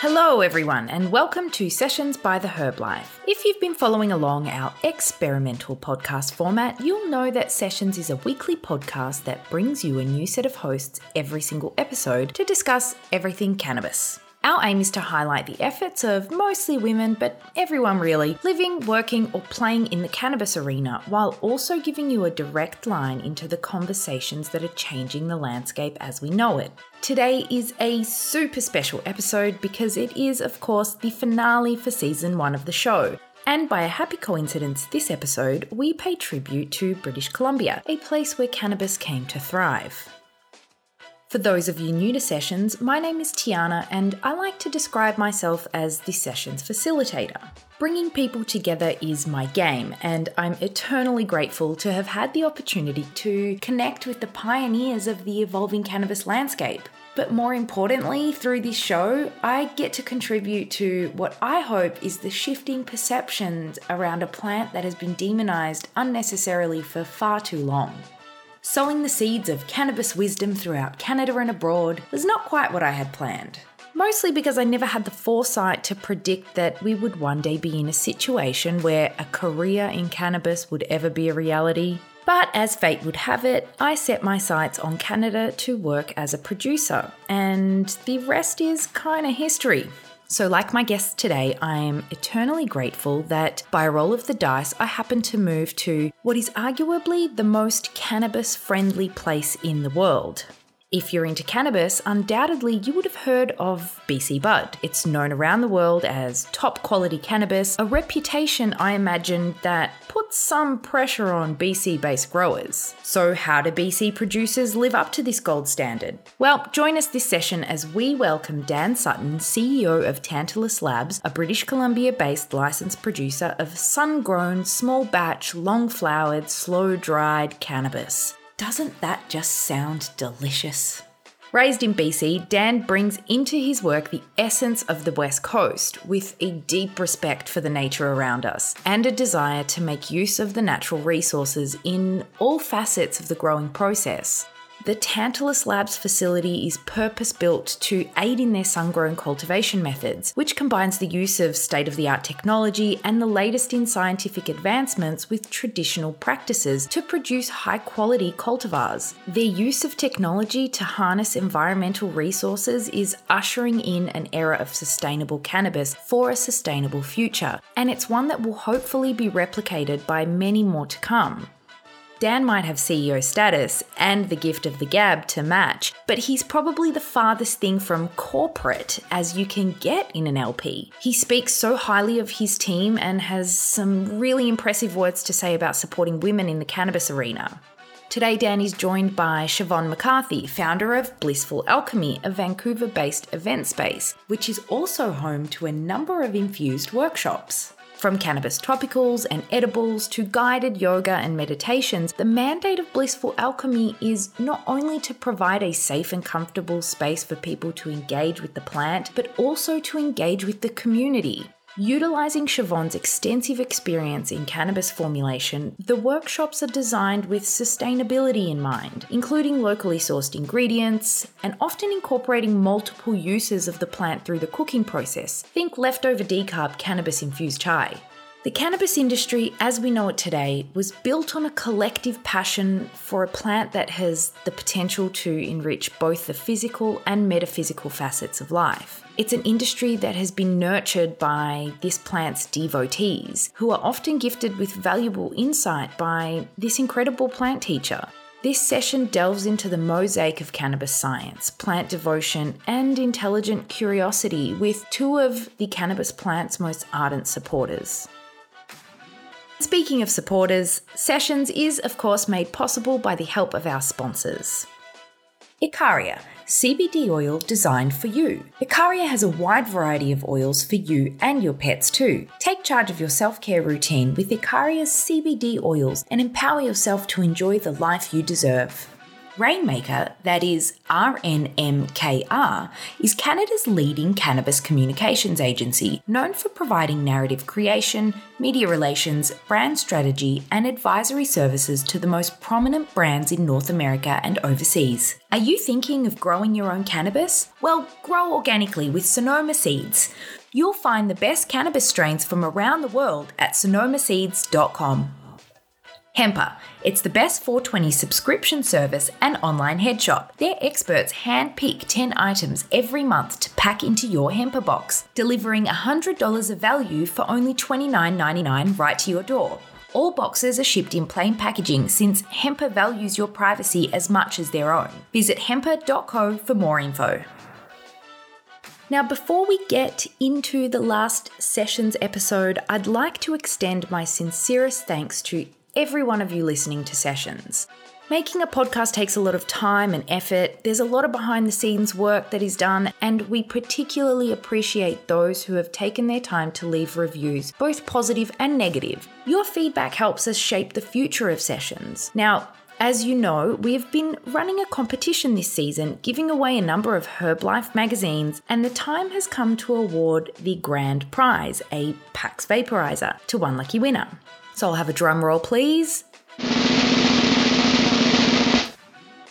Hello, everyone, and welcome to Sessions by the Herb Life. If you've been following along our experimental podcast format, you'll know that Sessions is a weekly podcast that brings you a new set of hosts every single episode to discuss everything cannabis. Our aim is to highlight the efforts of mostly women, but everyone really, living, working, or playing in the cannabis arena, while also giving you a direct line into the conversations that are changing the landscape as we know it. Today is a super special episode because it is, of course, the finale for season one of the show. And by a happy coincidence, this episode, we pay tribute to British Columbia, a place where cannabis came to thrive. For those of you new to sessions, my name is Tiana and I like to describe myself as the sessions facilitator. Bringing people together is my game, and I'm eternally grateful to have had the opportunity to connect with the pioneers of the evolving cannabis landscape. But more importantly, through this show, I get to contribute to what I hope is the shifting perceptions around a plant that has been demonized unnecessarily for far too long. Sowing the seeds of cannabis wisdom throughout Canada and abroad was not quite what I had planned. Mostly because I never had the foresight to predict that we would one day be in a situation where a career in cannabis would ever be a reality. But as fate would have it, I set my sights on Canada to work as a producer, and the rest is kinda history. So, like my guests today, I am eternally grateful that by a roll of the dice, I happened to move to what is arguably the most cannabis friendly place in the world. If you're into cannabis, undoubtedly you would have heard of BC Bud. It's known around the world as top quality cannabis, a reputation I imagine that puts some pressure on BC based growers. So, how do BC producers live up to this gold standard? Well, join us this session as we welcome Dan Sutton, CEO of Tantalus Labs, a British Columbia based licensed producer of sun grown, small batch, long flowered, slow dried cannabis. Doesn't that just sound delicious? Raised in BC, Dan brings into his work the essence of the West Coast with a deep respect for the nature around us and a desire to make use of the natural resources in all facets of the growing process. The Tantalus Labs facility is purpose built to aid in their sun grown cultivation methods, which combines the use of state of the art technology and the latest in scientific advancements with traditional practices to produce high quality cultivars. Their use of technology to harness environmental resources is ushering in an era of sustainable cannabis for a sustainable future, and it's one that will hopefully be replicated by many more to come. Dan might have CEO status and the gift of the gab to match, but he's probably the farthest thing from corporate as you can get in an LP. He speaks so highly of his team and has some really impressive words to say about supporting women in the cannabis arena. Today, Dan is joined by Siobhan McCarthy, founder of Blyssful Alchemy, a Vancouver based event space, which is also home to a number of infused workshops. From cannabis topicals and edibles to guided yoga and meditations, the mandate of Blyssful Alchemy is not only to provide a safe and comfortable space for people to engage with the plant, but also to engage with the community. Utilizing Siobhan's extensive experience in cannabis formulation, the workshops are designed with sustainability in mind, including locally sourced ingredients and often incorporating multiple uses of the plant through the cooking process. Think leftover decarb cannabis infused chai. The cannabis industry, as we know it today, was built on a collective passion for a plant that has the potential to enrich both the physical and metaphysical facets of life. It's an industry that has been nurtured by this plant's devotees, who are often gifted with valuable insight by this incredible plant teacher. This session delves into the mosaic of cannabis science, plant devotion, and intelligent curiosity with two of the cannabis plant's most ardent supporters. Speaking of supporters, Sessions is, of course, made possible by the help of our sponsors. Icaria, CBD oil designed for you. Icaria has a wide variety of oils for you and your pets too. Take charge of your self care routine with Icaria's CBD oils and empower yourself to enjoy the life you deserve. Rainmaker, that is RNMKR, is Canada's leading cannabis communications agency, known for providing narrative creation, media relations, brand strategy, and advisory services to the most prominent brands in North America and overseas. Are you thinking of growing your own cannabis? Well, grow organically with Sonoma Seeds. You'll find the best cannabis strains from around the world at sonomaseeds.com. Hemper. It's the best 420 subscription service and online head shop. Their experts handpick 10 items every month to pack into your Hemper box, delivering $100 of value for only $29.99 right to your door. All boxes are shipped in plain packaging since Hemper values your privacy as much as their own. Visit hemper.co for more info. Now, before we get into the last sessions episode, I'd like to extend my sincerest thanks to every one of you listening to sessions. Making a podcast takes a lot of time and effort. There's a lot of behind the scenes work that is done, and we particularly appreciate those who have taken their time to leave reviews, both positive and negative. Your feedback helps us shape the future of sessions. Now, as you know, we have been running a competition this season, giving away a number of Herblife magazines, and the time has come to award the grand prize, a Pax Vaporizer, to one lucky winner. So I'll have a drum roll, please.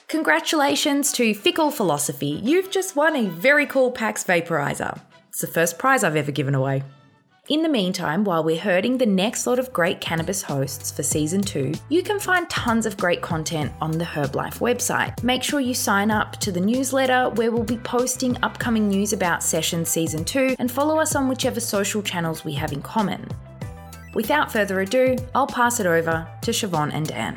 Congratulations to Fickle Philosophy. You've just won a very cool PAX Vaporizer. It's the first prize I've ever given away. In the meantime, while we're herding the next lot of great cannabis hosts for season two, you can find tons of great content on the Herblife website. Make sure you sign up to the newsletter where we'll be posting upcoming news about Session season two and follow us on whichever social channels we have in common. Without further ado, I'll pass it over to Siobhan and Dan.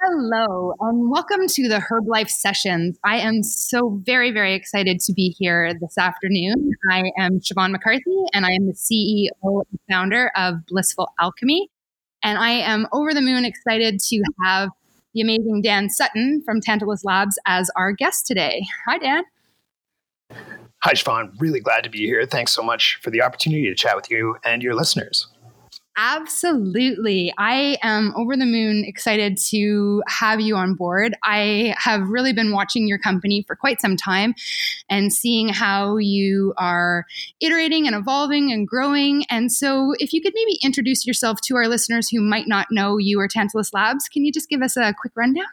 Hello, and welcome to the Herb Life Sessions. I am so very, very excited to be here this afternoon. I am Siobhan McCarthy, and I am the CEO and founder of Blyssful Alchemy. And I am over the moon excited to have the amazing Dan Sutton from Tantalus Labs as our guest today. Hi, Dan. Hi, Siobhan. Really glad to be here. Thanks so much for the opportunity to chat with you and your listeners. Absolutely. I am over the moon excited to have you on board. I have really been watching your company for quite some time and seeing how you are iterating and evolving and growing. And so, if you could maybe introduce yourself to our listeners who might not know you or Tantalus Labs, can you just give us a quick rundown?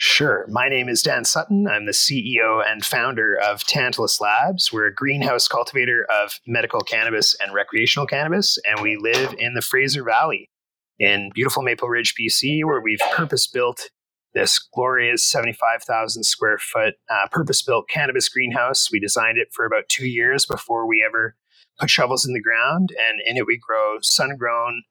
Sure. My name is Dan Sutton. I'm the CEO and founder of Tantalus Labs. We're a greenhouse cultivator of medical cannabis and recreational cannabis, and we live in the Fraser Valley in beautiful Maple Ridge, BC, where we've purpose built this glorious 75,000 square foot uh, purpose built cannabis greenhouse. We designed it for about two years before we ever put shovels in the ground, and in it we grow sun grown,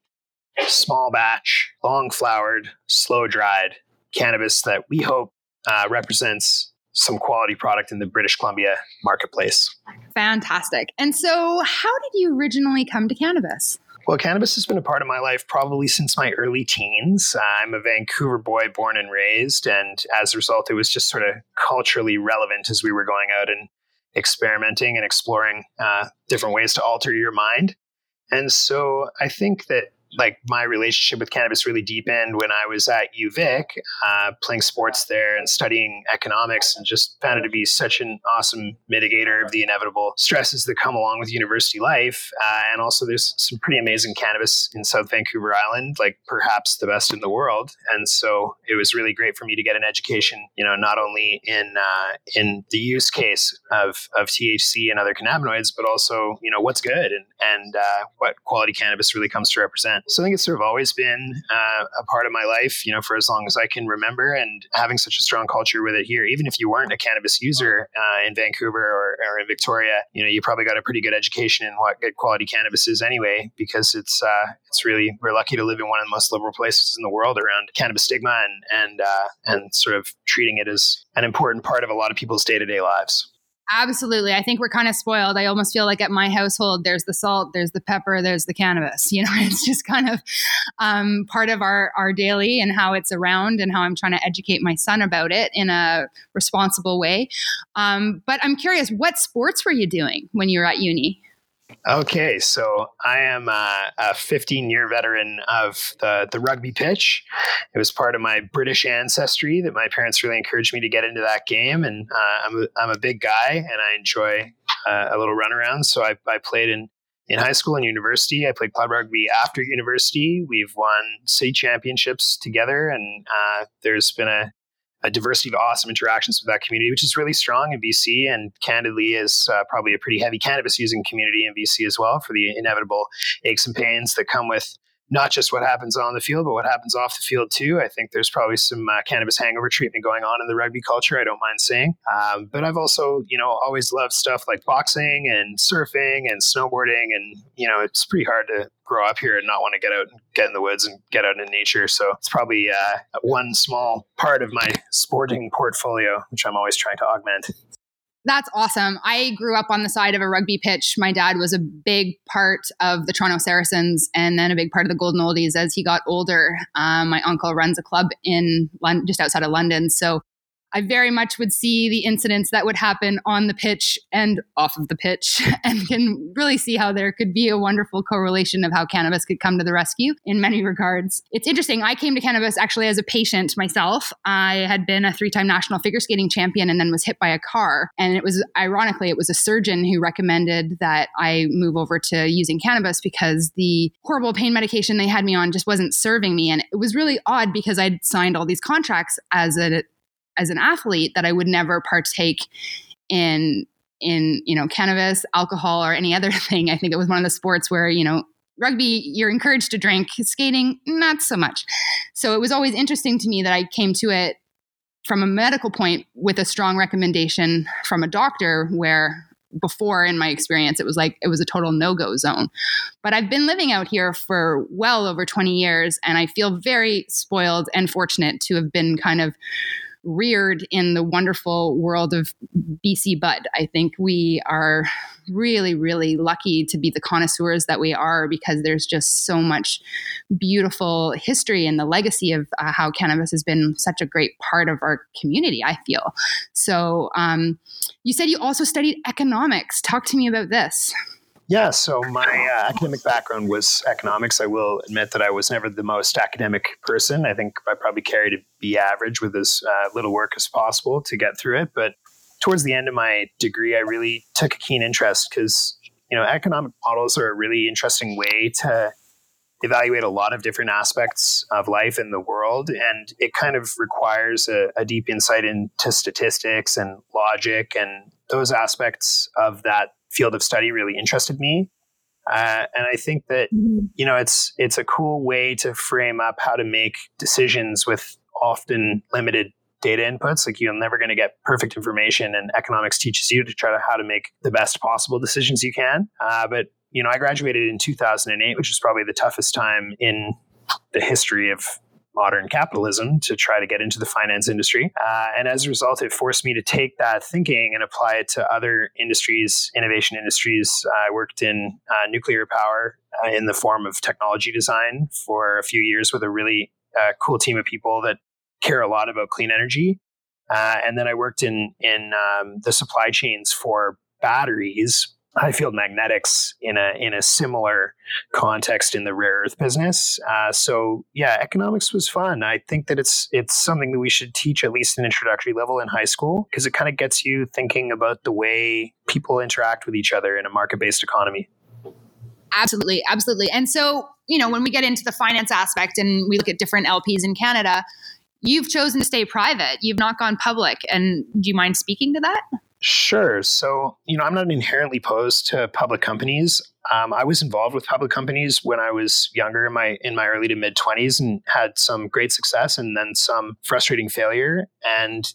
small batch, long flowered, slow dried cannabis that we hope uh, represents some quality product in the British Columbia marketplace. Fantastic. And so, how did you originally come to cannabis? Well, cannabis has been a part of my life probably since my early teens. I'm a Vancouver boy born and raised, and as a result, it was just sort of culturally relevant as we were going out and experimenting and exploring uh, different ways to alter your mind. And so I think that like my relationship with cannabis really deepened when I was at UVic, uh, playing sports there and studying economics, and just found it to be such an awesome mitigator of the inevitable stresses that come along with university life. Uh, and also, there's some pretty amazing cannabis in South Vancouver Island, like perhaps the best in the world. And so, it was really great for me to get an education, you know, not only in uh, in the use case of of THC and other cannabinoids, but also, you know, what's good and and uh, what quality cannabis really comes to represent. So I think it's sort of always been uh, a part of my life, you know, for as long as I can remember, and having such a strong culture with it here. Even if you weren't a cannabis user uh, in Vancouver or, or, in Victoria, you know, you probably got a pretty good education in what good quality cannabis is anyway, because it's uh, it's really we're lucky to live in one of the most liberal places in the world around cannabis stigma and and uh, and sort of treating it as an important part of a lot of people's day to day lives. Absolutely. I think we're kind of spoiled. I almost feel like at my household, there's the salt, there's the pepper, there's the cannabis. You know, it's just kind of um, part of our, our daily and how it's around and how I'm trying to educate my son about it in a responsible way. Um, but I'm curious, what sports were you doing when you were at uni? Okay, so I am a, a 15 year veteran of the, the rugby pitch. It was part of my British ancestry that my parents really encouraged me to get into that game. And uh, I'm, a, I'm a big guy and I enjoy uh, a little run around. So I, I played in, in high school and university. I played club rugby after university. We've won city championships together, and uh, there's been a a diversity of awesome interactions with that community, which is really strong in BC and candidly is uh, probably a pretty heavy cannabis using community in BC as well for the inevitable aches and pains that come with not just what happens on the field, but what happens off the field too. I think there's probably some uh, cannabis hangover treatment going on in the rugby culture. I don't mind saying, um, but I've also, you know, always loved stuff like boxing and surfing and snowboarding, and you know, it's pretty hard to grow up here and not want to get out and get in the woods and get out in nature. So it's probably uh, one small part of my sporting portfolio, which I'm always trying to augment. That's awesome. I grew up on the side of a rugby pitch. My dad was a big part of the Toronto Saracens and then a big part of the Golden Oldies as he got older. Um, my uncle runs a club in just outside of London. So I very much would see the incidents that would happen on the pitch and off of the pitch, and can really see how there could be a wonderful correlation of how cannabis could come to the rescue in many regards. It's interesting. I came to cannabis actually as a patient myself. I had been a three time national figure skating champion and then was hit by a car. And it was, ironically, it was a surgeon who recommended that I move over to using cannabis because the horrible pain medication they had me on just wasn't serving me. And it was really odd because I'd signed all these contracts as a as an athlete that I would never partake in in you know cannabis, alcohol, or any other thing. I think it was one of the sports where you know rugby you're encouraged to drink, skating not so much. So it was always interesting to me that I came to it from a medical point with a strong recommendation from a doctor where before in my experience it was like it was a total no-go zone but i've been living out here for well over 20 years and i feel very spoiled and fortunate to have been kind of reared in the wonderful world of BC Bud. I think we are really, really lucky to be the connoisseurs that we are because there's just so much beautiful history and the legacy of uh, how cannabis has been such a great part of our community, I feel. So, um, you said you also studied economics. Talk to me about this. Yeah, so my uh, academic background was economics. I will admit that I was never the most academic person. I think I probably carried to be average with as uh, little work as possible to get through it. But towards the end of my degree, I really took a keen interest because you know economic models are a really interesting way to evaluate a lot of different aspects of life in the world, and it kind of requires a, a deep insight into statistics and logic and those aspects of that field of study really interested me. Uh, and I think that mm-hmm. you know it's it's a cool way to frame up how to make decisions with often limited data inputs. Like you're never going to get perfect information, and economics teaches you to try to how to make the best possible decisions you can. Uh, but you know, I graduated in 2008, which is probably the toughest time in the history of modern capitalism to try to get into the finance industry. Uh, and as a result, it forced me to take that thinking and apply it to other industries, innovation industries. I worked in uh, nuclear power uh, in the form of technology design for a few years with a really uh, cool team of people that care a lot about clean energy. Uh, and then I worked in in um, the supply chains for batteries high field magnetics in a in a similar context in the rare earth business. Uh, so yeah, economics was fun. I think that it's it's something that we should teach at least an introductory level in high school because it kind of gets you thinking about the way people interact with each other in a market based economy. Absolutely, absolutely. And so you know when we get into the finance aspect and we look at different LPs in Canada. You've chosen to stay private. You've not gone public. And do you mind speaking to that? Sure. So, you know, I'm not inherently opposed to public companies. Um, I was involved with public companies when I was younger, in my in my early to mid 20s, and had some great success and then some frustrating failure. And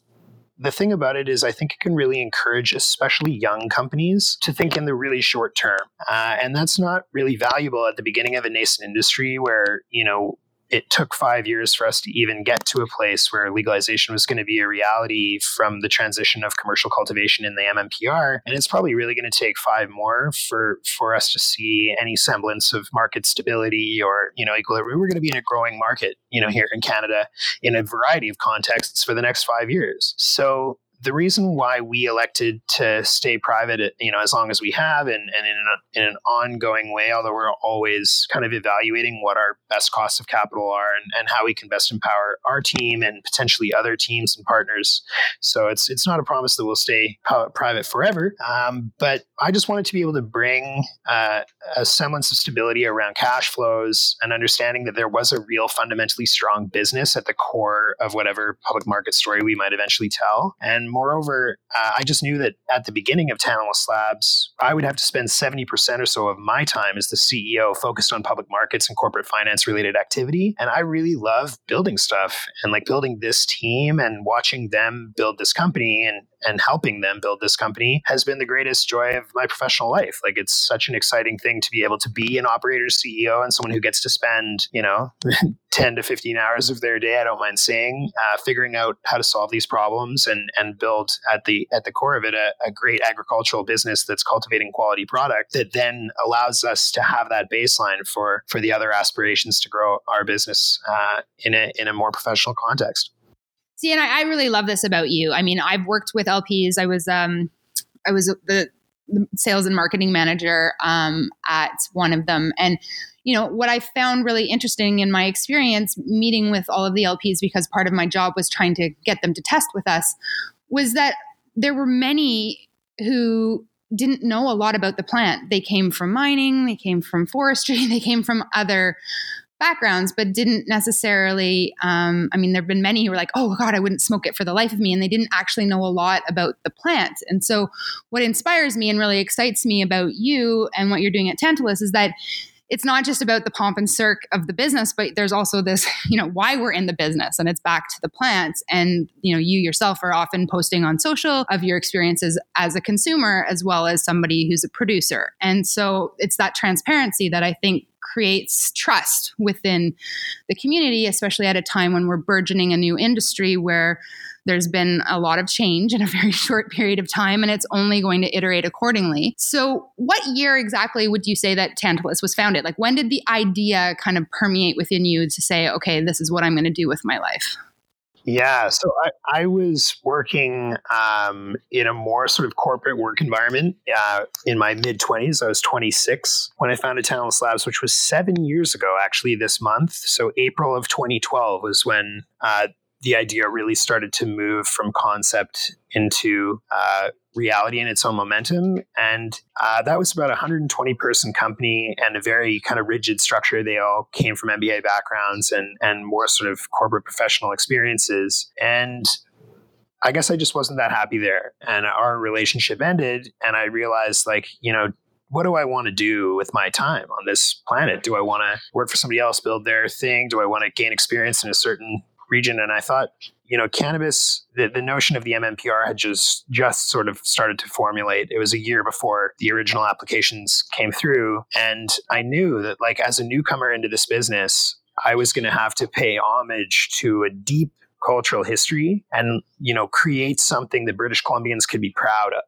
the thing about it is, I think it can really encourage, especially young companies, to think in the really short term, uh, and that's not really valuable at the beginning of a nascent industry where you know it took five years for us to even get to a place where legalization was going to be a reality from the transition of commercial cultivation in the MMPR. And it's probably really going to take five more for, for us to see any semblance of market stability or, you know, equilibrium. We're going to be in a growing market, you know, here in Canada in a variety of contexts for the next five years. So the reason why we elected to stay private, you know, as long as we have, and, and in, a, in an ongoing way, although we're always kind of evaluating what our best costs of capital are and, and how we can best empower our team and potentially other teams and partners. So it's it's not a promise that we'll stay private forever, um, but I just wanted to be able to bring uh, a semblance of stability around cash flows and understanding that there was a real fundamentally strong business at the core of whatever public market story we might eventually tell, and moreover, uh, I just knew that at the beginning of Tantalus Labs, I would have to spend 70% or so of my time as the CEO focused on public markets and corporate finance related activity. And I really love building stuff and like building this team and watching them build this company and, and helping them build this company has been the greatest joy of my professional life. Like it's such an exciting thing to be able to be an operator's CEO and someone who gets to spend, you know, 10 to 15 hours of their day, I don't mind saying, uh, figuring out how to solve these problems and, and build at the at the core of it a, a great agricultural business that's cultivating quality product that then allows us to have that baseline for for the other aspirations to grow our business uh, in a in a more professional context. See, and I, I really love this about you. I mean, I've worked with LPs. I was um, I was the, the sales and marketing manager um, at one of them, and you know what I found really interesting in my experience meeting with all of the LPs because part of my job was trying to get them to test with us was that there were many who didn't know a lot about the plant. They came from mining, they came from forestry, they came from other backgrounds, but didn't necessarily. Um, I mean, there have been many who were like, oh, God, I wouldn't smoke it for the life of me. And they didn't actually know a lot about the plant. And so, what inspires me and really excites me about you and what you're doing at Tantalus is that it's not just about the pomp and circ of the business, but there's also this, you know, why we're in the business and it's back to the plants. And, you know, you yourself are often posting on social of your experiences as a consumer as well as somebody who's a producer. And so it's that transparency that I think creates trust within the community, especially at a time when we're burgeoning a new industry where there's been a lot of change in a very short period of time, and it's only going to iterate accordingly. So, what year exactly would you say that Tantalus was founded? Like, when did the idea kind of permeate within you to say, okay, this is what I'm going to do with my life? Yeah, so I, I was working um, in a more sort of corporate work environment uh, in my mid 20s. I was 26 when I founded Tantalus Labs, which was seven years ago, actually, this month. So, April of 2012 was when uh, the idea really started to move from concept into uh, reality in its own momentum. And uh, that was about a 120 person company and a very kind of rigid structure. They all came from MBA backgrounds and, and more sort of corporate professional experiences. And I guess I just wasn't that happy there. And our relationship ended. And I realized, like, you know, what do I want to do with my time on this planet? Do I want to work for somebody else, build their thing? Do I want to gain experience in a certain region. And I thought, you know, cannabis, the, the notion of the MMPR had just just sort of started to formulate. It was a year before the original applications came through. And I knew that like as a newcomer into this business, I was going to have to pay homage to a deep cultural history and you know create something that British Columbians could be proud of.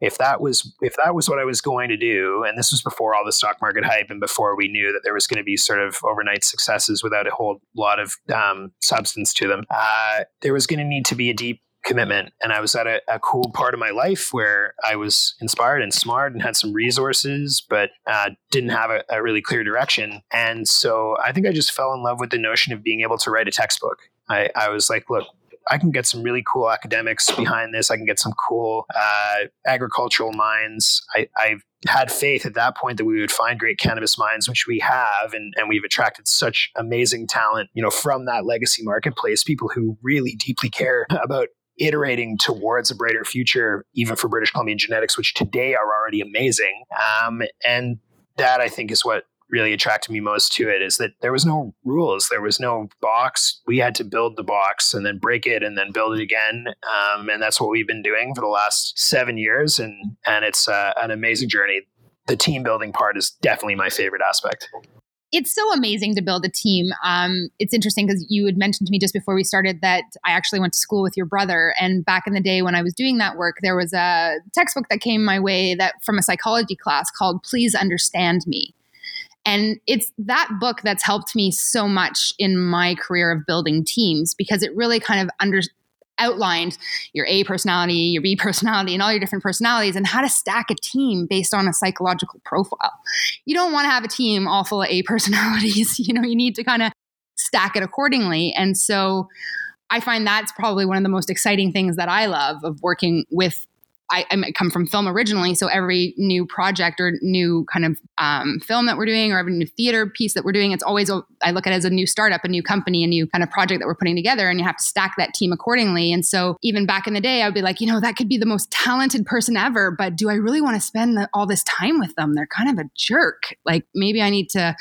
If that was if that was what I was going to do, and this was before all the stock market hype and before we knew that there was going to be sort of overnight successes without a whole lot of um, substance to them, uh, there was going to need to be a deep commitment. And I was at a, a, cool part of my life where I was inspired and smart and had some resources, but uh, didn't have a, a, really clear direction. And so I think I just fell in love with the notion of being able to write a textbook. I, I was like, look, I can get some really cool academics behind this. I can get some cool uh, agricultural minds. I, I had faith at that point that we would find great cannabis minds, which we have, and, and we've attracted such amazing talent, you know, from that legacy marketplace, people who really deeply care about iterating towards a brighter future, even for British Columbian genetics, which today are already amazing. Um, and that I think is what really attracted me most to it is that there was no rules there was no box we had to build the box and then break it and then build it again um, and that's what we've been doing for the last seven years and and it's uh, an amazing journey the team building part is definitely my favorite aspect it's so amazing to build a team. Um, it's interesting because you had mentioned to me just before we started that I actually went to school with your brother. And back in the day when I was doing that work, there was a textbook that came my way that from a psychology class called Please Understand Me. And it's that book that's helped me so much in my career of building teams because it really kind of under, outlined your A personality, your B personality, and all your different personalities, and how to stack a team based on a psychological profile. You don't want to have a team all full of A personalities. you know, you need to kind of stack it accordingly. And so I find that's probably one of the most exciting things that I love of working with I, I come from film originally, so every new project or new kind of um, film that we're doing, or every new theater piece that we're doing, it's always a, I look at it as a new startup, a new company, a new kind of project that we're putting together, and you have to stack that team accordingly. And so even back in the day, I would be like, you know, that could be the most talented person ever, but do I really want to spend the, all this time with them? They're kind of a jerk. Like maybe I need to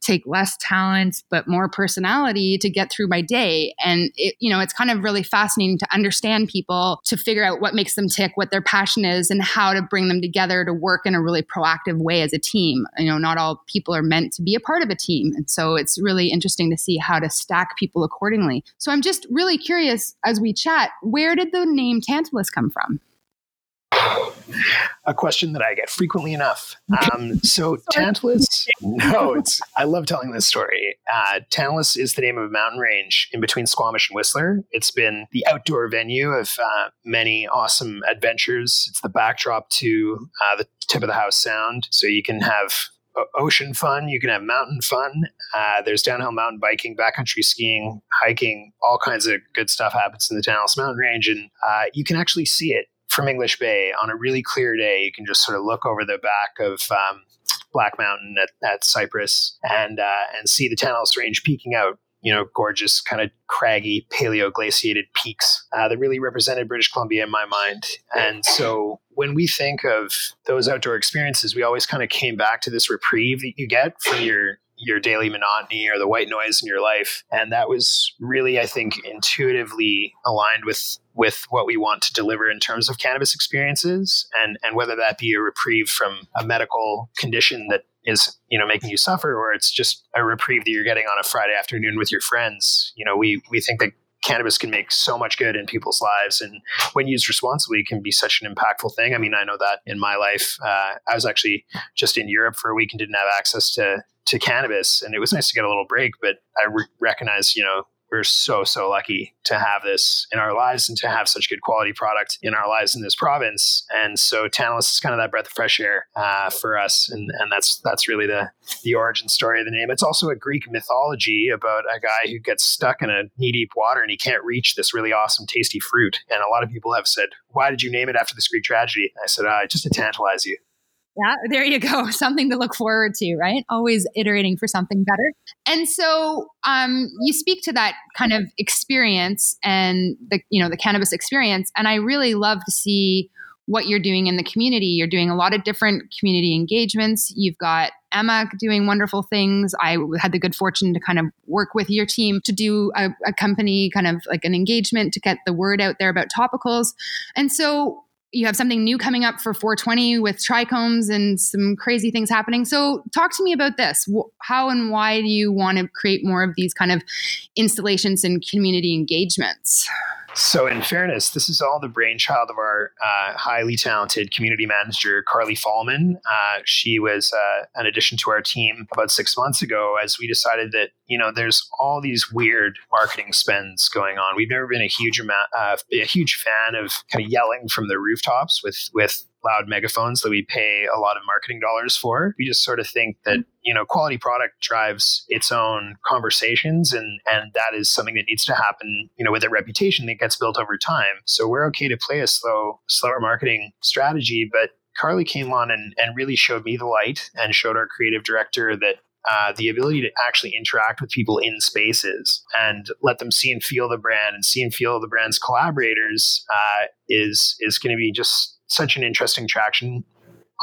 take less talent but more personality to get through my day. And it, you know, it's kind of really fascinating to understand people to figure out what makes them tick, what their passion is and how to bring them together to work in a really proactive way as a team. You know, not all people are meant to be a part of a team. And so it's really interesting to see how to stack people accordingly. So I'm just really curious as we chat, where did the name Tantalus come from? A question that I get frequently enough. Um, so Tantalus, no, it's I love telling this story. Uh, Tantalus is the name of a mountain range in between Squamish and Whistler. It's been the outdoor venue of uh, many awesome adventures. It's the backdrop to uh, the tip of the Howe Sound, so you can have ocean fun. You can have mountain fun. Uh, there's downhill mountain biking, backcountry skiing, hiking. All kinds of good stuff happens in the Tantalus Mountain Range, and uh, you can actually see it from English Bay on a really clear day, you can just sort of look over the back of um, Black Mountain at, at Cypress and uh, and see the Tantalus Range peeking out. You know, gorgeous, kind of craggy, paleoglaciated peaks uh, that really represented British Columbia in my mind. And so, when we think of those outdoor experiences, we always kind of came back to this reprieve that you get from your your daily monotony or the white noise in your life. And that was really, I think, intuitively aligned with with what we want to deliver in terms of cannabis experiences and and whether that be a reprieve from a medical condition that is you know making you suffer or it's just a reprieve that you're getting on a Friday afternoon with your friends you know we we think that cannabis can make so much good in people's lives and when used responsibly can be such an impactful thing i mean i know that in my life uh, i was actually just in europe for a week and didn't have access to to cannabis and it was nice to get a little break but i re- recognize you know we're so so lucky to have this in our lives and to have such good quality product in our lives in this province. And so Tantalus is kind of that breath of fresh air uh, for us and and that's that's really the the origin story of the name. It's also a greek mythology about a guy who gets stuck in a knee deep water and he can't reach this really awesome tasty fruit. And a lot of people have said why did you name it after this greek tragedy? And i said uh, just to tantalize you yeah, there you go. Something to look forward to, right? Always iterating for something better. And so um, you speak to that kind of experience and the you know the cannabis experience, and I really love to see what you're doing in the community. You're doing a lot of different community engagements. You've got Emma doing wonderful things. I had the good fortune to kind of work with your team to do a, a company kind of like an engagement to get the word out there about topicals. And so you have something new coming up for 420 with trichomes and some crazy things happening. So, talk to me about this. How and why do you want to create more of these kind of installations and community engagements? So, in fairness, this is all the brainchild of our uh, highly talented community manager, Carly Fallman. Uh, she was uh, an addition to our team about six months ago as we decided that, you know, there's all these weird marketing spends going on. We've never been a huge amount, uh, a huge fan of kind of yelling from the rooftops with, with loud megaphones that we pay a lot of marketing dollars for. We just sort of think that, you know, quality product drives its own conversations and and that is something that needs to happen, you know, with a reputation that gets built over time. So we're okay to play a slow, slower marketing strategy, but Carly came on and, and really showed me the light and showed our creative director that uh, the ability to actually interact with people in spaces and let them see and feel the brand and see and feel the brand's collaborators uh, is is going to be just such an interesting traction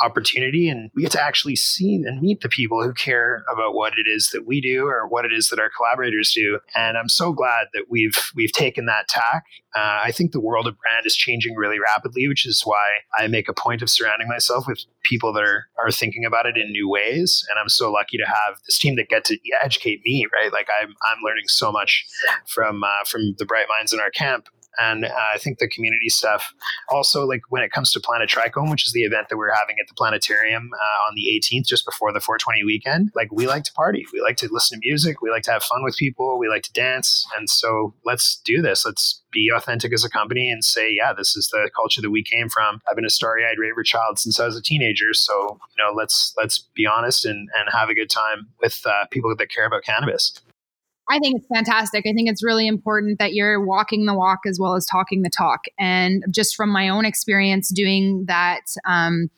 opportunity and we get to actually see and meet the people who care about what it is that we do or what it is that our collaborators do. And I'm so glad that we've we've taken that tack. Uh, I think the world of brand is changing really rapidly, which is why I make a point of surrounding myself with people that are are thinking about it in new ways. And I'm so lucky to have this team that get to educate me. Right, like I'm I'm learning so much from uh, from the bright minds in our camp and uh, I think the community stuff. Also, like when it comes to Planet Trichome, which is the event that we're having at the planetarium uh, on the 18th, just before the 420 weekend, like we like to party, we like to listen to music, we like to have fun with people, we like to dance, and so let's do this. Let's be authentic as a company and say, yeah, this is the culture that we came from. I've been a starry-eyed raver child since I was a teenager, so you know, let's let's be honest and and have a good time with uh, people that care about cannabis. I think it's fantastic. I think it's really important that you're walking the walk as well as talking the talk. And just from my own experience doing that um,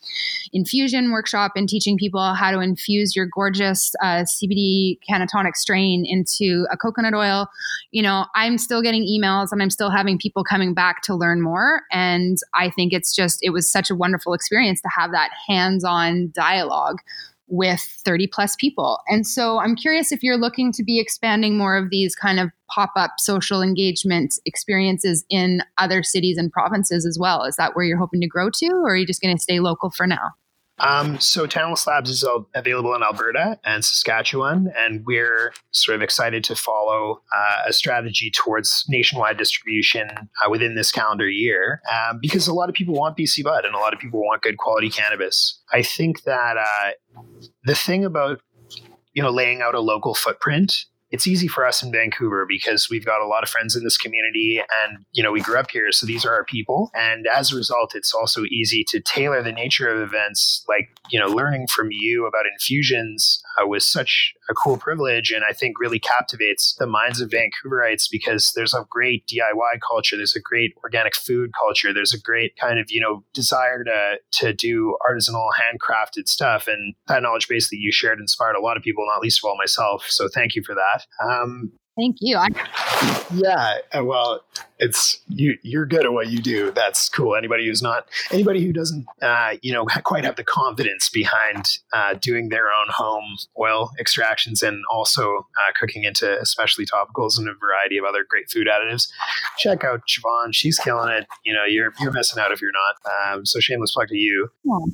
infusion workshop and teaching people how to infuse your gorgeous uh, CBD cannatonic strain into a coconut oil, you know, I'm still getting emails and I'm still having people coming back to learn more. And I think it's just, it was such a wonderful experience to have that hands on dialogue with 30 plus people. And so I'm curious if you're looking to be expanding more of these kind of pop up social engagement experiences in other cities and provinces as well. Is that where you're hoping to grow to, or are you just going to stay local for now? Um, so Tantalus Labs is available in Alberta and Saskatchewan, and we're sort of excited to follow uh, a strategy towards nationwide distribution uh, within this calendar year um, because a lot of people want BC Bud and a lot of people want good quality cannabis. I think that uh, the thing about you know laying out a local footprint it's easy for us in Vancouver because we've got a lot of friends in this community and you know we grew up here so these are our people. And as a result it's also easy to tailor the nature of events like you know learning from you about infusions uh, was such a cool privilege and I think really captivates the minds of Vancouverites because there's a great DIY culture there's a great organic food culture there's a great kind of you know desire to to do artisanal handcrafted stuff and that knowledge base that you shared inspired a lot of people not least of all myself so thank you for that. Um, Thank you. I- yeah, uh, well, it's you. You're good at what you do. That's cool. Anybody who's not, anybody who doesn't, uh, you know, quite have the confidence behind uh, doing their own home oil extractions and also uh, cooking into especially topicals and a variety of other great food additives. Check out Siobhan. She's killing it. You know, you're you're missing out if you're not. Um, so shameless plug to you.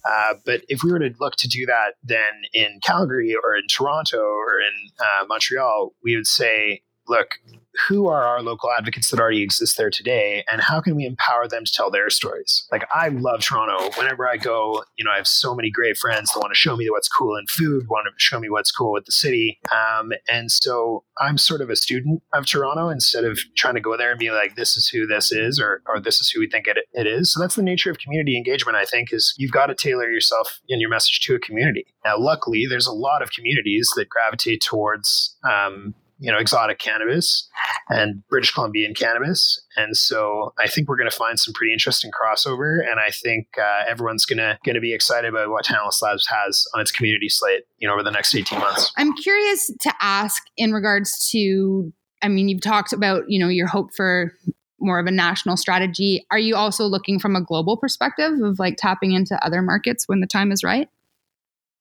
Uh, but if we were to look to do that, then in Calgary or in Toronto or in uh, Montreal, we would say look, who are our local advocates that already exist there today and how can we empower them to tell their stories? Like i love toronto. Whenever i go you know i have so many great friends that want to show me what's cool in food want to show me what's cool with the city. Um, and so i'm sort of a student of toronto instead of trying to go there and be like this is who this is or, or this is who we think it, it is. So that's the nature of community engagement i think is you've got to tailor yourself in your message to a community. Now luckily there's a lot of communities that gravitate towards um, you know exotic cannabis and British Columbian cannabis, and so I think we're going to find some pretty interesting crossover, and I think uh, everyone's gonna gonna be excited about what Tantalus Labs has on its community slate, you know, over the next eighteen months. I'm curious to ask in regards to, I mean, you've talked about you know your hope for more of a national strategy. Are you also looking from a global perspective of like tapping into other markets when the time is right?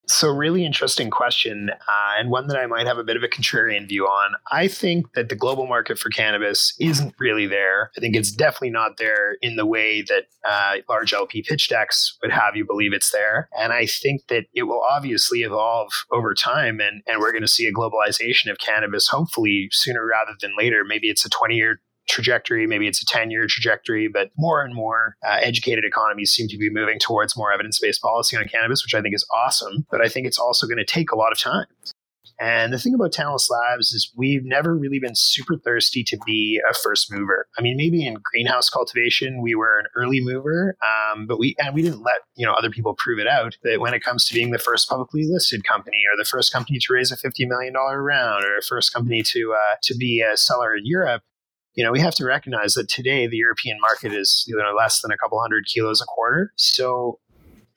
So, really interesting question, uh, and one that I might have a bit of a contrarian view on. I think that the global market for cannabis isn't really there. I think it's definitely not there in the way that uh, large LP pitch decks would have you believe it's there. And I think that it will obviously evolve over time, and, and we're going to see a globalization of cannabis, hopefully sooner rather than later. Maybe it's a 20 year trajectory. Maybe it's a 10 year trajectory, but more and more uh, educated economies seem to be moving towards more evidence based policy on cannabis, which I think is awesome. But I think it's also going to take a lot of time. And the thing about Tantalus Labs is we've never really been super thirsty to be a first mover. I mean, maybe in greenhouse cultivation we were an early mover, um, but we and we didn't let you know other people prove it out. That when it comes to being the first publicly listed company, or the first company to raise a fifty million dollar round, or first company to uh, to be a seller in Europe, you know, we have to recognize that today the European market is you know less than a couple hundred kilos a quarter. So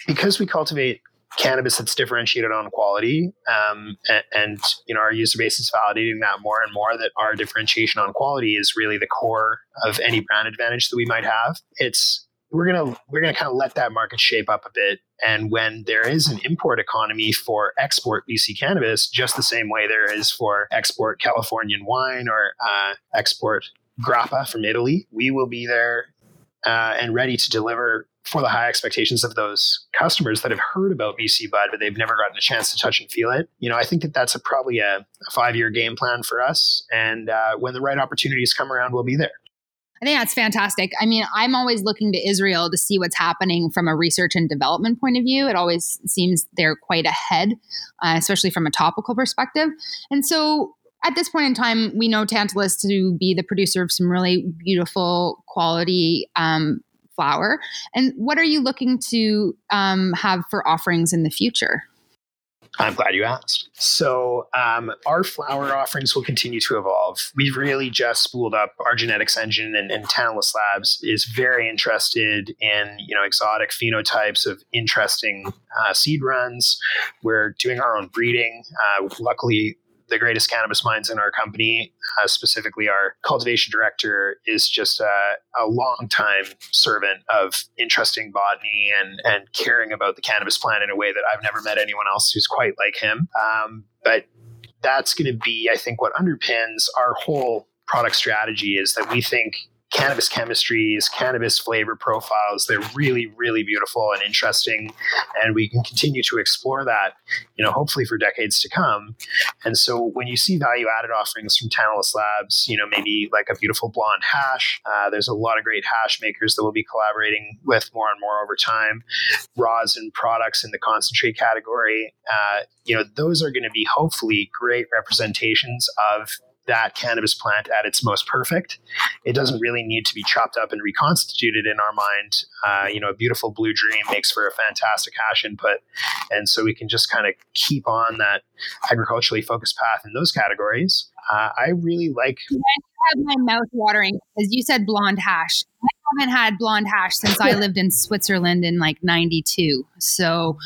because we cultivate cannabis that's differentiated on quality um, and, and, you know our user base is validating that more and more that our differentiation on quality is really the core of any brand advantage that we might have it's we're gonna we're gonna kind of let that market shape up a bit. And when there is an import economy for export BC cannabis, just the same way there is for export Californian wine or uh, export grappa from Italy, we will be there uh, and ready to deliver for the high expectations of those customers that have heard about BC Bud, but they've never gotten a chance to touch and feel it. You know, I think that that's a, probably a, a five year game plan for us. And uh, when the right opportunities come around, we'll be there. I think that's fantastic. I mean, I'm always looking to Israel to see what's happening from a research and development point of view. It always seems they're quite ahead, uh, especially from a topical perspective. And so, at this point in time, we know Tantalus to be the producer of some really beautiful quality um, flower. And what are you looking to um, have for offerings in the future? I'm glad you asked. So, um, our flower offerings will continue to evolve. We've really just spooled up our genetics engine, and, and Tantalus Labs is very interested in you know exotic phenotypes of interesting uh, seed runs. We're doing our own breeding. Uh, luckily, the greatest cannabis minds in our company, uh, specifically our cultivation director, is just a, a long time servant of interesting botany and, and caring about the cannabis plant in a way that I've never met anyone else who's quite like him. Um, but that's going to be, I think, what underpins our whole product strategy is that we think cannabis chemistries, cannabis flavor profiles. They're really, really beautiful and interesting. And we can continue to explore that, you know, hopefully for decades to come. And so when you see value added offerings from Tantalus Labs, you know, maybe like a beautiful blonde hash, uh, there's a lot of great hash makers that we'll be collaborating with more and more over time. Rosin products in the concentrate category, uh, you know, those are going to be hopefully great representations of that cannabis plant at its most perfect. It doesn't really need to be chopped up and reconstituted in our mind. Uh, you know, a beautiful blue dream makes for a fantastic hash input. And so we can just kind of keep on that agriculturally focused path in those categories. Uh, I really like. I have my mouth watering because you said blonde hash. I haven't had blonde hash since I lived in Switzerland in like 92. So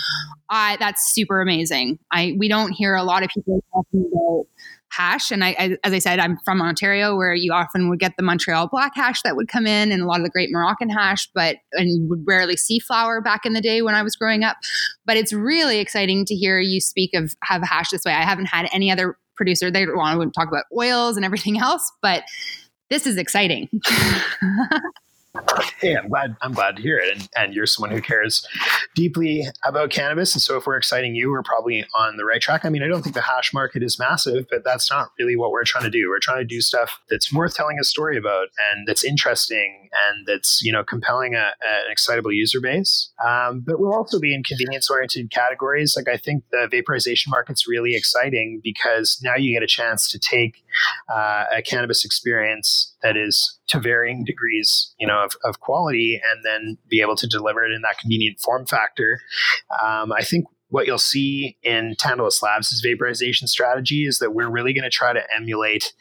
I, that's super amazing. I, we don't hear a lot of people talking about hash. And I, I, as I said, I'm from Ontario, where you often would get the Montreal black hash that would come in, and a lot of the great Moroccan hash, but and you would rarely see flower back in the day when I was growing up. But it's really exciting to hear you speak of have hash this way. I haven't had any other producer. They want to talk about oils and everything else, but this is exciting. hey, I'm glad I'm glad to hear it. And, and you're someone who cares deeply about cannabis. And so if we're exciting you, we're probably on the right track. I mean, I don't think the hash market is massive, but that's not really what we're trying to do. We're trying to do stuff that's worth telling a story about and that's interesting and that's, you know, compelling a, an excitable user base. Um, but we'll also be in convenience oriented categories. Like I think the vaporization market's really exciting because now you get a chance to take uh, a cannabis experience that is to varying degrees, you know, of, of quality, and then be able to deliver it in that convenient form factor. Um, I think what you'll see in Tantalus Labs' vaporization strategy is that we're really going to try to emulate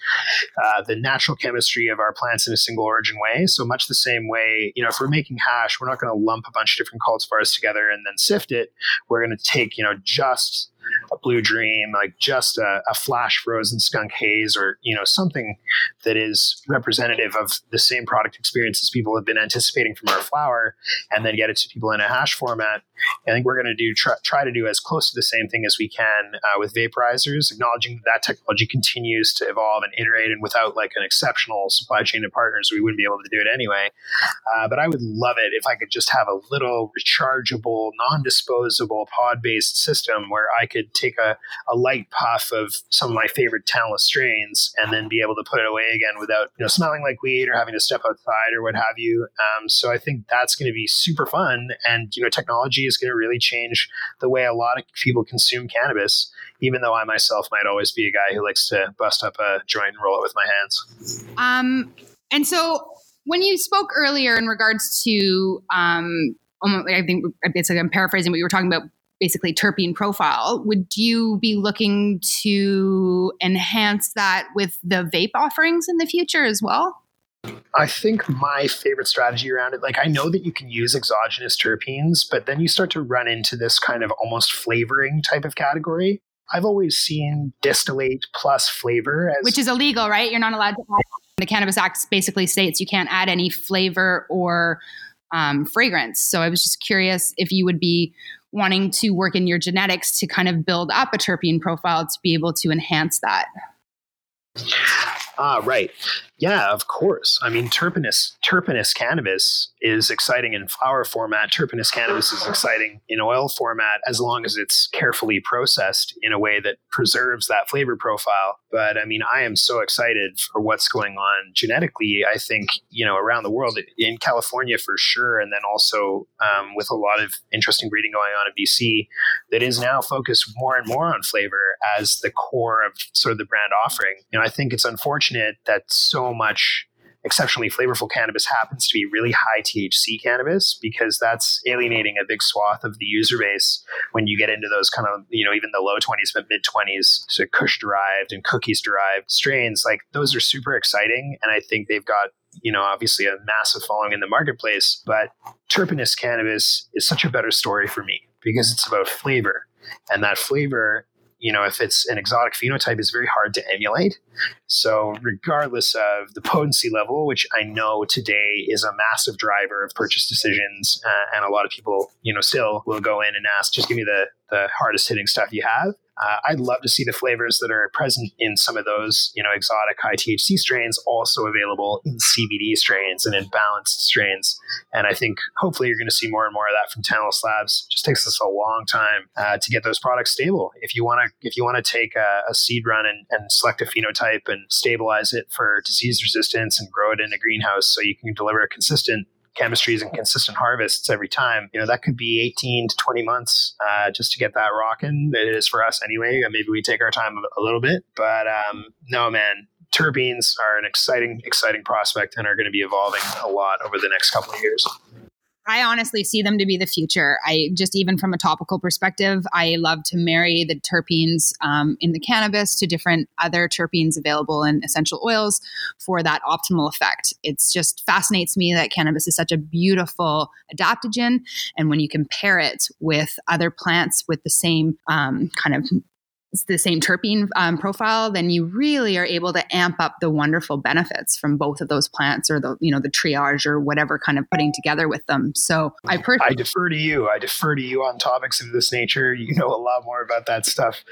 uh, the natural chemistry of our plants in a single origin way. So much the same way, you know, if we're making hash, we're not going to lump a bunch of different cultivars together and then sift it. We're going to take, you know, just a blue dream, like just a, a, flash frozen skunk haze, or you know something that is representative of the same product experience experiences people have been anticipating from our flower, and then get it to people in a hash format. I think we're going to do try, try, to do as close to the same thing as we can uh, with vaporizers, acknowledging that that technology continues to evolve and iterate, and without like an exceptional supply chain of partners, we wouldn't be able to do it anyway. Uh, but I would love it if I could just have a little rechargeable, non-disposable pod-based system where I could take a, a light puff of some of my favorite Tantalus strains and then be able to put it away again without you know smelling like weed or having to step outside or what have you. Um, so I think that's going to be super fun, and you know technology is going to really change the way a lot of people consume cannabis. Even though I myself might always be a guy who likes to bust up a joint and roll it with my hands. Um, and so when you spoke earlier in regards to um, I think it's like I'm paraphrasing what you were talking about basically terpene profile. Would you be looking to enhance that with the vape offerings in the future as well? I think my favorite strategy around it, like I know that you can use exogenous terpenes, but then you start to run into this kind of almost flavoring type of category. I've always seen distillate plus flavor as Which is illegal, right? You're not allowed to add the Cannabis Act basically states you can't add any flavor or um, fragrance. So I was just curious if you would be wanting to work in your genetics to kind of build up a terpene profile to be able to enhance that. Ah, right. Yeah, of course. I mean, terpenous cannabis is exciting in flower format. Terpenous cannabis is exciting in oil format as long as it's carefully processed in a way that preserves that flavor profile. But I mean, I am so excited for what's going on genetically. I think you know around the world, in California for sure, and then also um, with a lot of interesting breeding going on in BC, that is now focused more and more on flavor as the core of sort of the brand offering. You know, I think it's unfortunate that so much exceptionally flavorful cannabis happens to be really high THC cannabis because that's alienating a big swath of the user base when you get into those kind of, you know, even the low 20s but mid 20s, so Kush derived and cookies derived strains. Like those are super exciting. And I think they've got you know, obviously a massive following in the marketplace, but terpenous cannabis is such a better story for me because it's about flavor. And that flavor you know, if it's an exotic phenotype, it's very hard to emulate. So, regardless of the potency level, which I know today is a massive driver of purchase decisions, uh, and a lot of people, you know, still will go in and ask, just give me the the hardest hitting stuff you have. Uh, I'd love to see the flavors that are present in some of those, you know, exotic high THC strains also available in CBD strains and in balanced strains. And I think hopefully you're going to see more and more of that from Tantalus Labs. It just takes us a long time uh, to get those products stable. If you want to, if you want to take a, a seed run and, and select a phenotype and stabilize it for disease resistance and grow it in a greenhouse so you can deliver a consistent chemistries and consistent harvests every time, you know, that could be 18 to 20 months uh, just to get that rocking. It is for us anyway. Maybe we take our time a little bit, but um, no, man, terpenes are an exciting, exciting prospect and are going to be evolving a lot over the next couple of years. I honestly see them to be the future. I just even from a topical perspective, I love to marry the terpenes um, in the cannabis to different other terpenes available in essential oils for that optimal effect. It's just fascinates me that cannabis is such a beautiful adaptogen, and when you compare it with other plants with the same um, kind of the same terpene um, profile, then you really are able to amp up the wonderful benefits from both of those plants, or the you know the triage or whatever kind of putting together with them. So I per- I defer to you. I defer to you on topics of this nature. You know a lot more about that stuff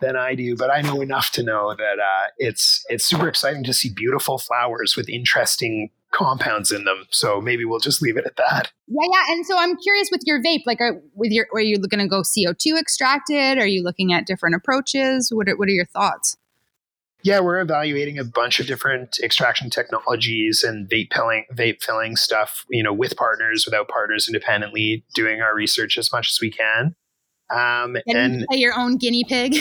than I do, but I know enough to know that uh, it's it's super exciting to see beautiful flowers with interesting compounds in them. So maybe we'll just leave it at that. Yeah, yeah. And so I'm curious with your vape, like, are, with your, are you going to go CO2 extracted? Are you looking at different approaches? What are, what are your thoughts? Yeah, we're evaluating a bunch of different extraction technologies and vape filling, vape filling stuff. You know, with partners, without partners, independently, doing our research as much as we can. Um, and your own guinea pig.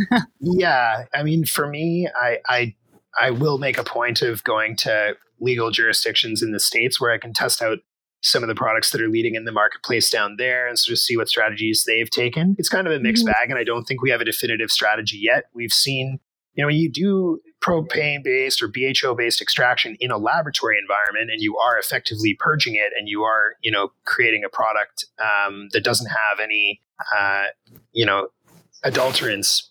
yeah, I mean, for me, I, I I will make a point of going to legal jurisdictions in the states where I can test out some of the products that are leading in the marketplace down there and sort of see what strategies they've taken. It's kind of a mixed mm-hmm. bag, and I don't think we have a definitive strategy yet. We've seen, you know, when you do propane based or BHO based extraction in a laboratory environment and you are effectively purging it and you are, you know, creating a product um, that doesn't have any, uh, you know, adulterants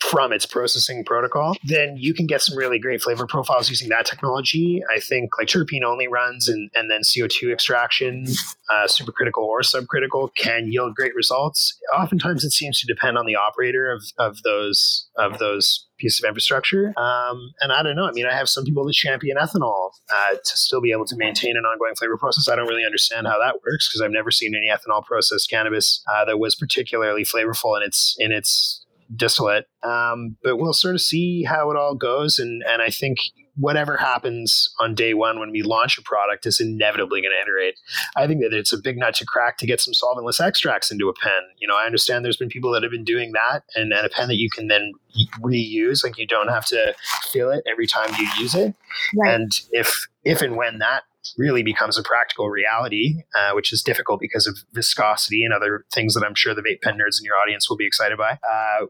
from its processing protocol, then you can get some really great flavor profiles using that technology. I think like terpene only runs and, and then CO2 extraction, uh, supercritical or subcritical can yield great results. Oftentimes it seems to depend on the operator of, of those of those pieces of infrastructure. Um, and I don't know. I mean, I have some people that champion ethanol uh, to still be able to maintain an ongoing flavor process. I don't really understand how that works because I've never seen any ethanol processed cannabis uh, that was particularly flavorful in its in its distillate. Um, but we'll sort of see how it all goes. And, and I think whatever happens on day one when we launch a product is inevitably going to iterate. I think that it's a big nut to crack to get some solventless extracts into a pen. You know, I understand there's been people that have been doing that and, and a pen that you can then reuse. Like you don't have to fill it every time you use it. Right. And if if and when that really becomes a practical reality, uh, which is difficult because of viscosity and other things that I'm sure the vape pen nerds in your audience will be excited by. Uh,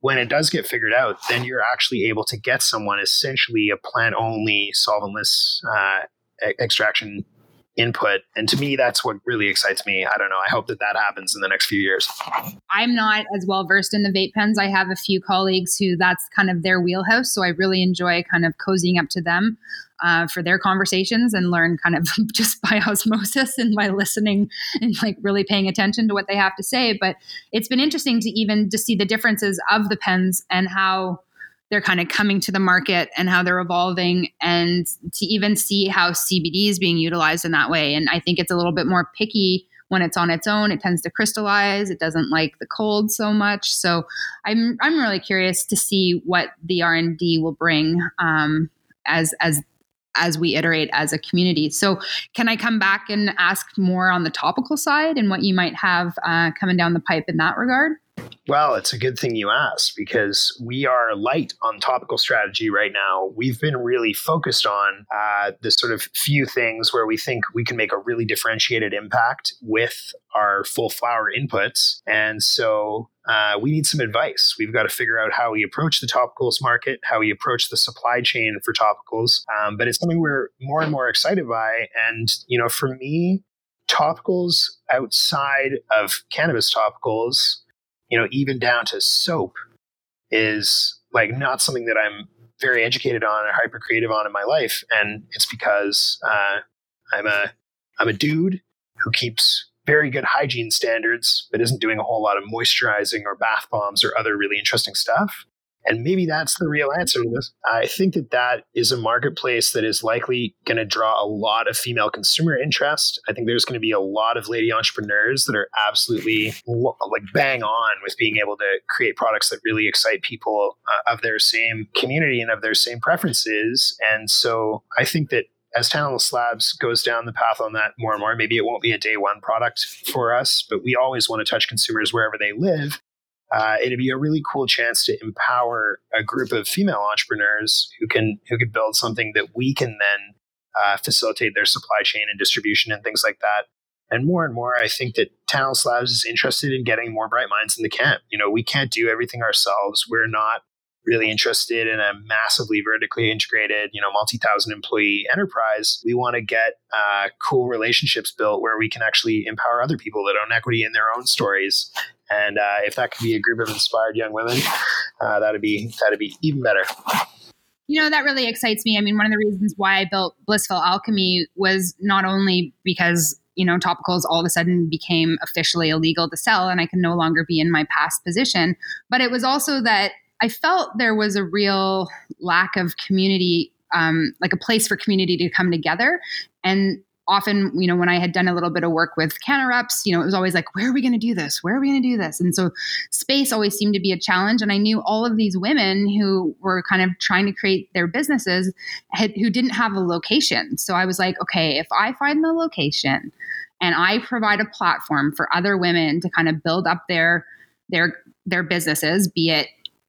when it does get figured out, then you're actually able to get someone essentially a plant only solventless uh, extraction input. And to me, that's what really excites me. I don't know. I hope that that happens in the next few years. I'm not as well versed in the vape pens. I have a few colleagues who that's kind of their wheelhouse. So I really enjoy kind of cozying up to them. Uh, for their conversations and learn kind of just by osmosis and by listening and like really paying attention to what they have to say. But it's been interesting to even to see the differences of the pens and how they're kind of coming to the market and how they're evolving and to even see how CBD is being utilized in that way. And I think it's a little bit more picky when it's on its own. It tends to crystallize. It doesn't like the cold so much. So I'm I'm really curious to see what the R and D will bring um, as as as we iterate as a community. So, can I come back and ask more on the topical side and what you might have uh, coming down the pipe in that regard? Well, it's a good thing you asked because we are light on topical strategy right now. We've been really focused on uh, the sort of few things where we think we can make a really differentiated impact with our full flower inputs. And so uh, we need some advice. We've got to figure out how we approach the topicals market, how we approach the supply chain for topicals. Um, but it's something we're more and more excited by. And, you know, for me, topicals outside of cannabis topicals you know, even down to soap is like not something that I'm very educated on or hyper creative on in my life. And it's because uh, I'm a I'm a dude who keeps very good hygiene standards, but isn't doing a whole lot of moisturizing or bath bombs or other really interesting stuff. And maybe that's the real answer to this. I think that that is a marketplace that is likely going to draw a lot of female consumer interest. I think there's going to be a lot of lady entrepreneurs that are absolutely like bang on with being able to create products that really excite people uh, of their same community and of their same preferences. And so I think that as Tantalus Labs goes down the path on that more and more, maybe it won't be a day one product for us, but we always want to touch consumers wherever they live uh, it'd be a really cool chance to empower a group of female entrepreneurs who can who could build something that we can then uh, facilitate their supply chain and distribution and things like that. And more and more, I think that Tantalus Labs is interested in getting more bright minds in the camp. You know, we can't do everything ourselves. We're not really interested in a massively vertically integrated, you know, multi-thousand employee enterprise. We want to get uh, cool relationships built where we can actually empower other people that own equity in their own stories and uh, if that could be a group of inspired young women, uh, that'd be that'd be even better. You know, that really excites me. I mean, one of the reasons why I built Blyssful Alchemy was not only because you know topicals all of a sudden became officially illegal to sell, and I can no longer be in my past position, but it was also that I felt there was a real lack of community um, like a place for community to come together. And often, you know, when I had done a little bit of work with reps, you know, it was always like, where are we going to do this? Where are we going to do this? And so space always seemed to be a challenge. And I knew all of these women who were kind of trying to create their businesses had, who didn't have a location. So I was like, okay, if I find the location and I provide a platform for other women to kind of build up their their their businesses, be it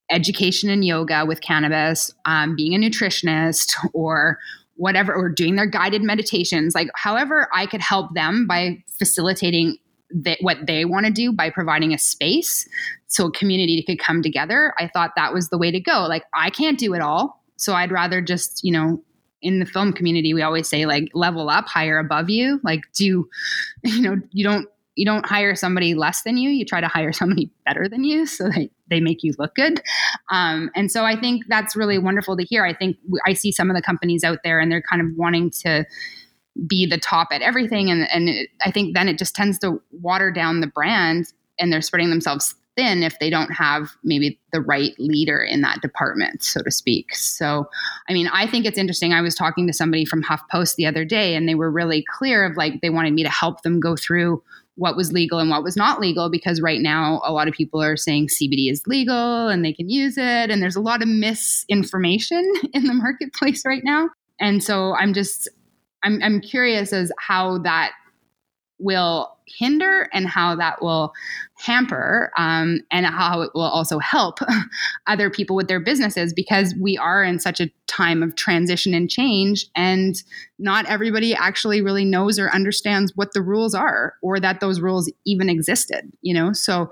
education and yoga with cannabis, um, being a nutritionist, or whatever, or doing their guided meditations, like however I could help them by facilitating that what they want to do by providing a space so a community could come together. I thought that was the way to go. Like I can't do it all. So I'd rather just, you know, in the film community, we always say like level up, hire above you. Like do, you know, you don't you don't hire somebody less than you you try to hire somebody better than you so that they make you look good um, and so i think that's really wonderful to hear i think i see some of the companies out there and they're kind of wanting to be the top at everything and, and it, i think then it just tends to water down the brand and they're spreading themselves thin if they don't have maybe the right leader in that department, so to speak. So, I mean, I think it's interesting. I was talking to somebody from HuffPost the other day, and they were really clear of like they wanted me to help them go through what was legal and what was not legal because right now a lot of people are saying CBD is legal and they can use it and there's a lot of misinformation in the marketplace right now. And so I'm just I'm I'm curious as how that will hinder and how that will hamper um, and how it will also help other people with their businesses because we are in such a time of transition and change and not everybody actually really knows or understands what the rules are or that those rules even existed you know? So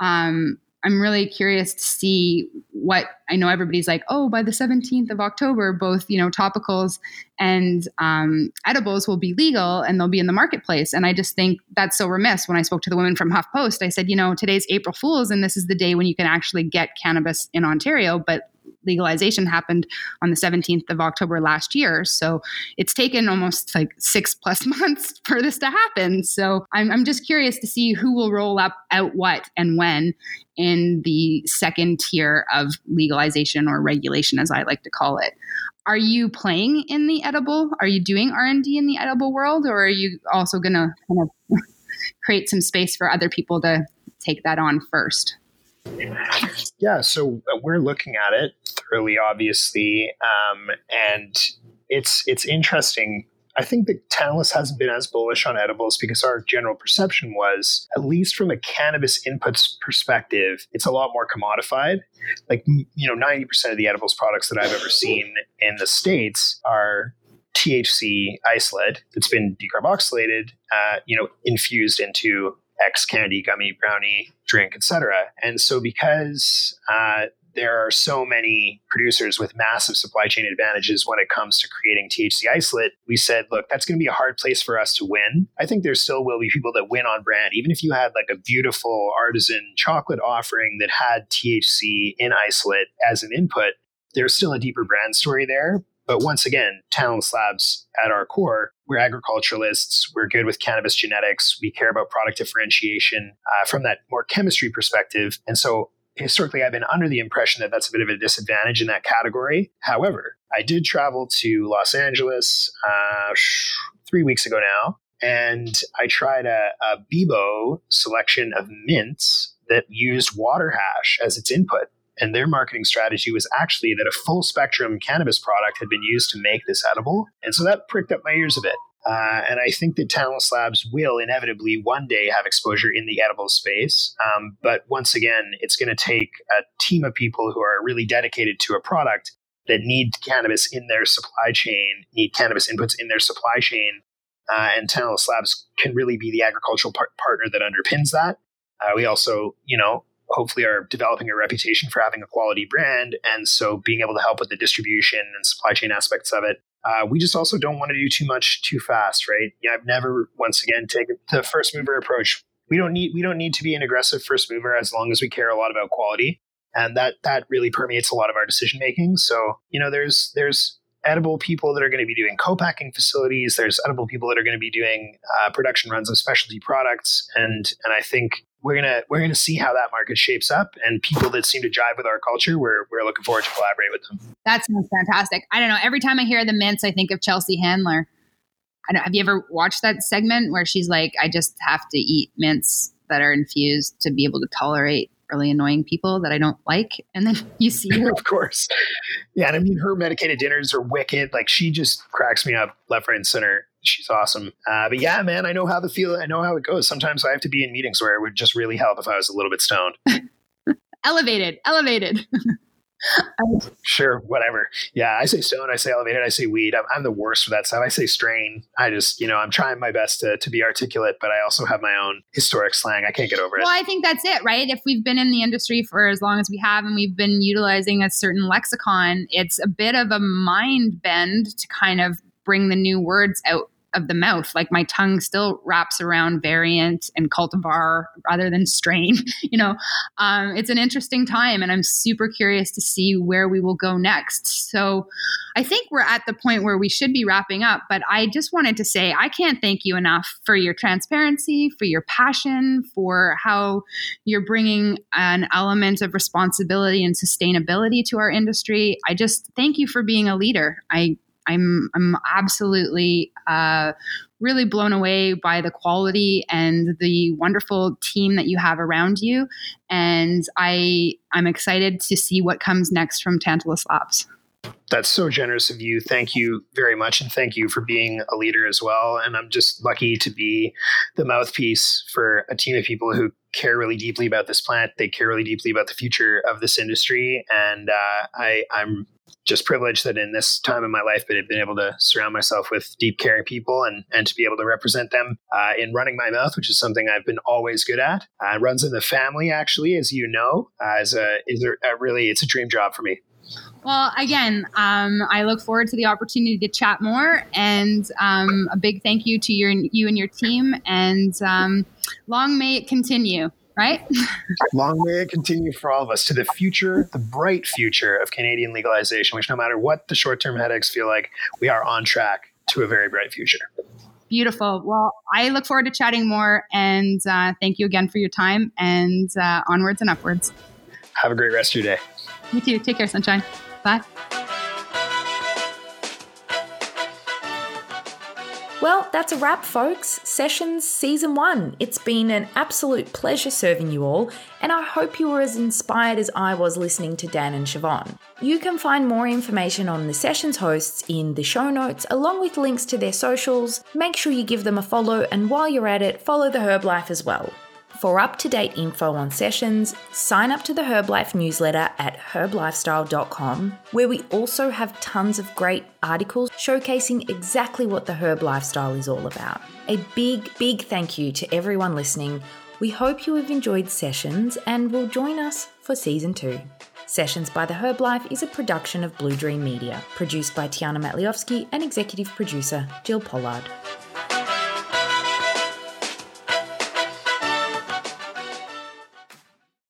um, I'm really curious to see what I know everybody's like, oh, by the 17th of October, both, you know, topicals and um, edibles will be legal and they'll be in the marketplace. And I just think that's so remiss. When I spoke to the women from HuffPost, I said, you know, today's April Fool's and this is the day when you can actually get cannabis in Ontario, but legalization happened on the 17th of October last year. So it's taken almost like six plus months for this to happen. So I'm, I'm just curious to see who will roll up out what and when in the second tier of legalization or regulation, as I like to call it. Are you playing in the edible? Are you doing R and D in the edible world, or are you also going to kind of create some space for other people to take that on first? Yeah, so uh, we're looking at it thoroughly, obviously, um, and it's it's interesting. I think that Tantalus hasn't been as bullish on edibles because our general perception was, at least from a cannabis inputs perspective, it's a lot more commodified. Like you know, ninety percent of the edibles products that I've ever seen in the states are THC isolate that's been decarboxylated, uh, you know, infused into X candy, gummy, brownie, drink, etc. And so, because uh, there are so many producers with massive supply chain advantages when it comes to creating THC isolate, we said, look, that's going to be a hard place for us to win. I think there still will be people that win on brand, even if you had like a beautiful artisan chocolate offering that had THC in isolate as an input. There's still a deeper brand story there, but once again, Tantalus Labs at our core, we're agriculturalists. We're good with cannabis genetics. We care about product differentiation uh, from that more chemistry perspective. And so historically, I've been under the impression that that's a bit of a disadvantage in that category. However, I did travel to Los Angeles uh, three weeks ago now, and I tried a, a Beboe selection of mints that used water hash as its input. And their marketing strategy was actually that a full spectrum cannabis product had been used to make this edible. And so that pricked up my ears a bit. Uh, and I think that Tantalus Labs will inevitably one day have exposure in the edible space. Um, but once again, it's going to take a team of people who are really dedicated to a product that need cannabis in their supply chain, need cannabis inputs in their supply chain. Uh, and Tantalus Labs can really be the agricultural par- partner that underpins that. Uh, we also, you know, hopefully are developing a reputation for having a quality brand. And so being able to help with the distribution and supply chain aspects of it. Uh, we just also don't want to do too much too fast, right? Yeah, I've never once again taken the first mover approach. We don't need we don't need to be an aggressive first mover as long as we care a lot about quality, and that that really permeates a lot of our decision making. So you know, there's there's edible people that are going to be doing co-packing facilities. There's edible people that are going to be doing uh, production runs of specialty products, and and I think we're gonna we're gonna see how that market shapes up and people that seem to jive with our culture we're, we're looking forward to collaborate with them that sounds fantastic i don't know every time i hear the mints i think of chelsea handler I don't, have you ever watched that segment where she's like i just have to eat mints that are infused to be able to tolerate really annoying people that I don't like. And then you see her. of course. Yeah. And I mean, her medicated dinners are wicked. Like she just cracks me up left, right, and center she's awesome. Uh, but yeah, man, I know how the feel. I know how it goes. Sometimes I have to be in meetings where it would just really help if I was a little bit stoned. elevated, elevated. sure, whatever. Yeah, I say stone, I say elevated, I say weed. I'm, I'm, the worst for that stuff. I say strain. I just, you know, I'm trying my best to, to be articulate, but I also have my own historic slang. I can't get over it. Well, I think that's it, right? If we've been in the industry for as long as we have and we've been utilizing a certain lexicon, it's a bit of a mind bend to kind of bring the new words out of the mouth. Like my tongue still wraps around variant and cultivar rather than strain. you know, um, it's an interesting time, and I'm super curious to see where we will go next. So I think we're at the point where we should be wrapping up. But I just wanted to say I can't thank you enough for your transparency, for your passion, for how you're bringing an element of responsibility and sustainability to our industry. I just thank you for being a leader. I I'm I'm absolutely uh, really blown away by the quality and the wonderful team that you have around you, and I I'm excited to see what comes next from Tantalus Labs. That's so generous of you. Thank you very much. And thank you for being a leader as well. And I'm just lucky to be the mouthpiece for a team of people who care really deeply about this plant. They care really deeply about the future of this industry. And uh, I, I'm just privileged that in this time in my life, that I've been able to surround myself with deep, caring people and, and to be able to represent them uh, in running my mouth, which is something I've been always good at. Uh, runs in the family, actually, as you know, uh, as a, is a really, it's a dream job for me. Well, again, um, I look forward to the opportunity to chat more, and um, a big thank you to your you and your team, and um, long may it continue right? Long may it continue for all of us to the future, the bright future of Canadian legalization, which no matter what the short term headaches feel like, we are on track to a very bright future. Beautiful. Well, I look forward to chatting more and uh, thank you again for your time and uh, onwards and upwards. Have a great rest of your day. You too. Take care, Sunshine. Bye. Well, that's a wrap, folks. Sessions Season 1. It's been an absolute pleasure serving you all, and I hope you were as inspired as I was listening to Dan and Siobhan. You can find more information on the sessions hosts in the show notes, along with links to their socials. Make sure you give them a follow, and while you're at it, follow the Herb Life as well. For up to date info on sessions, sign up to the Herblife newsletter at herblifestyle.com, where we also have tons of great articles showcasing exactly what the herb lifestyle is all about. A big, big thank you to everyone listening. We hope you have enjoyed Sessions and will join us for season two. Sessions by the Herb Life is a production of Blue Dream Media, produced by Tiana Matliowski and executive producer Jill Pollard.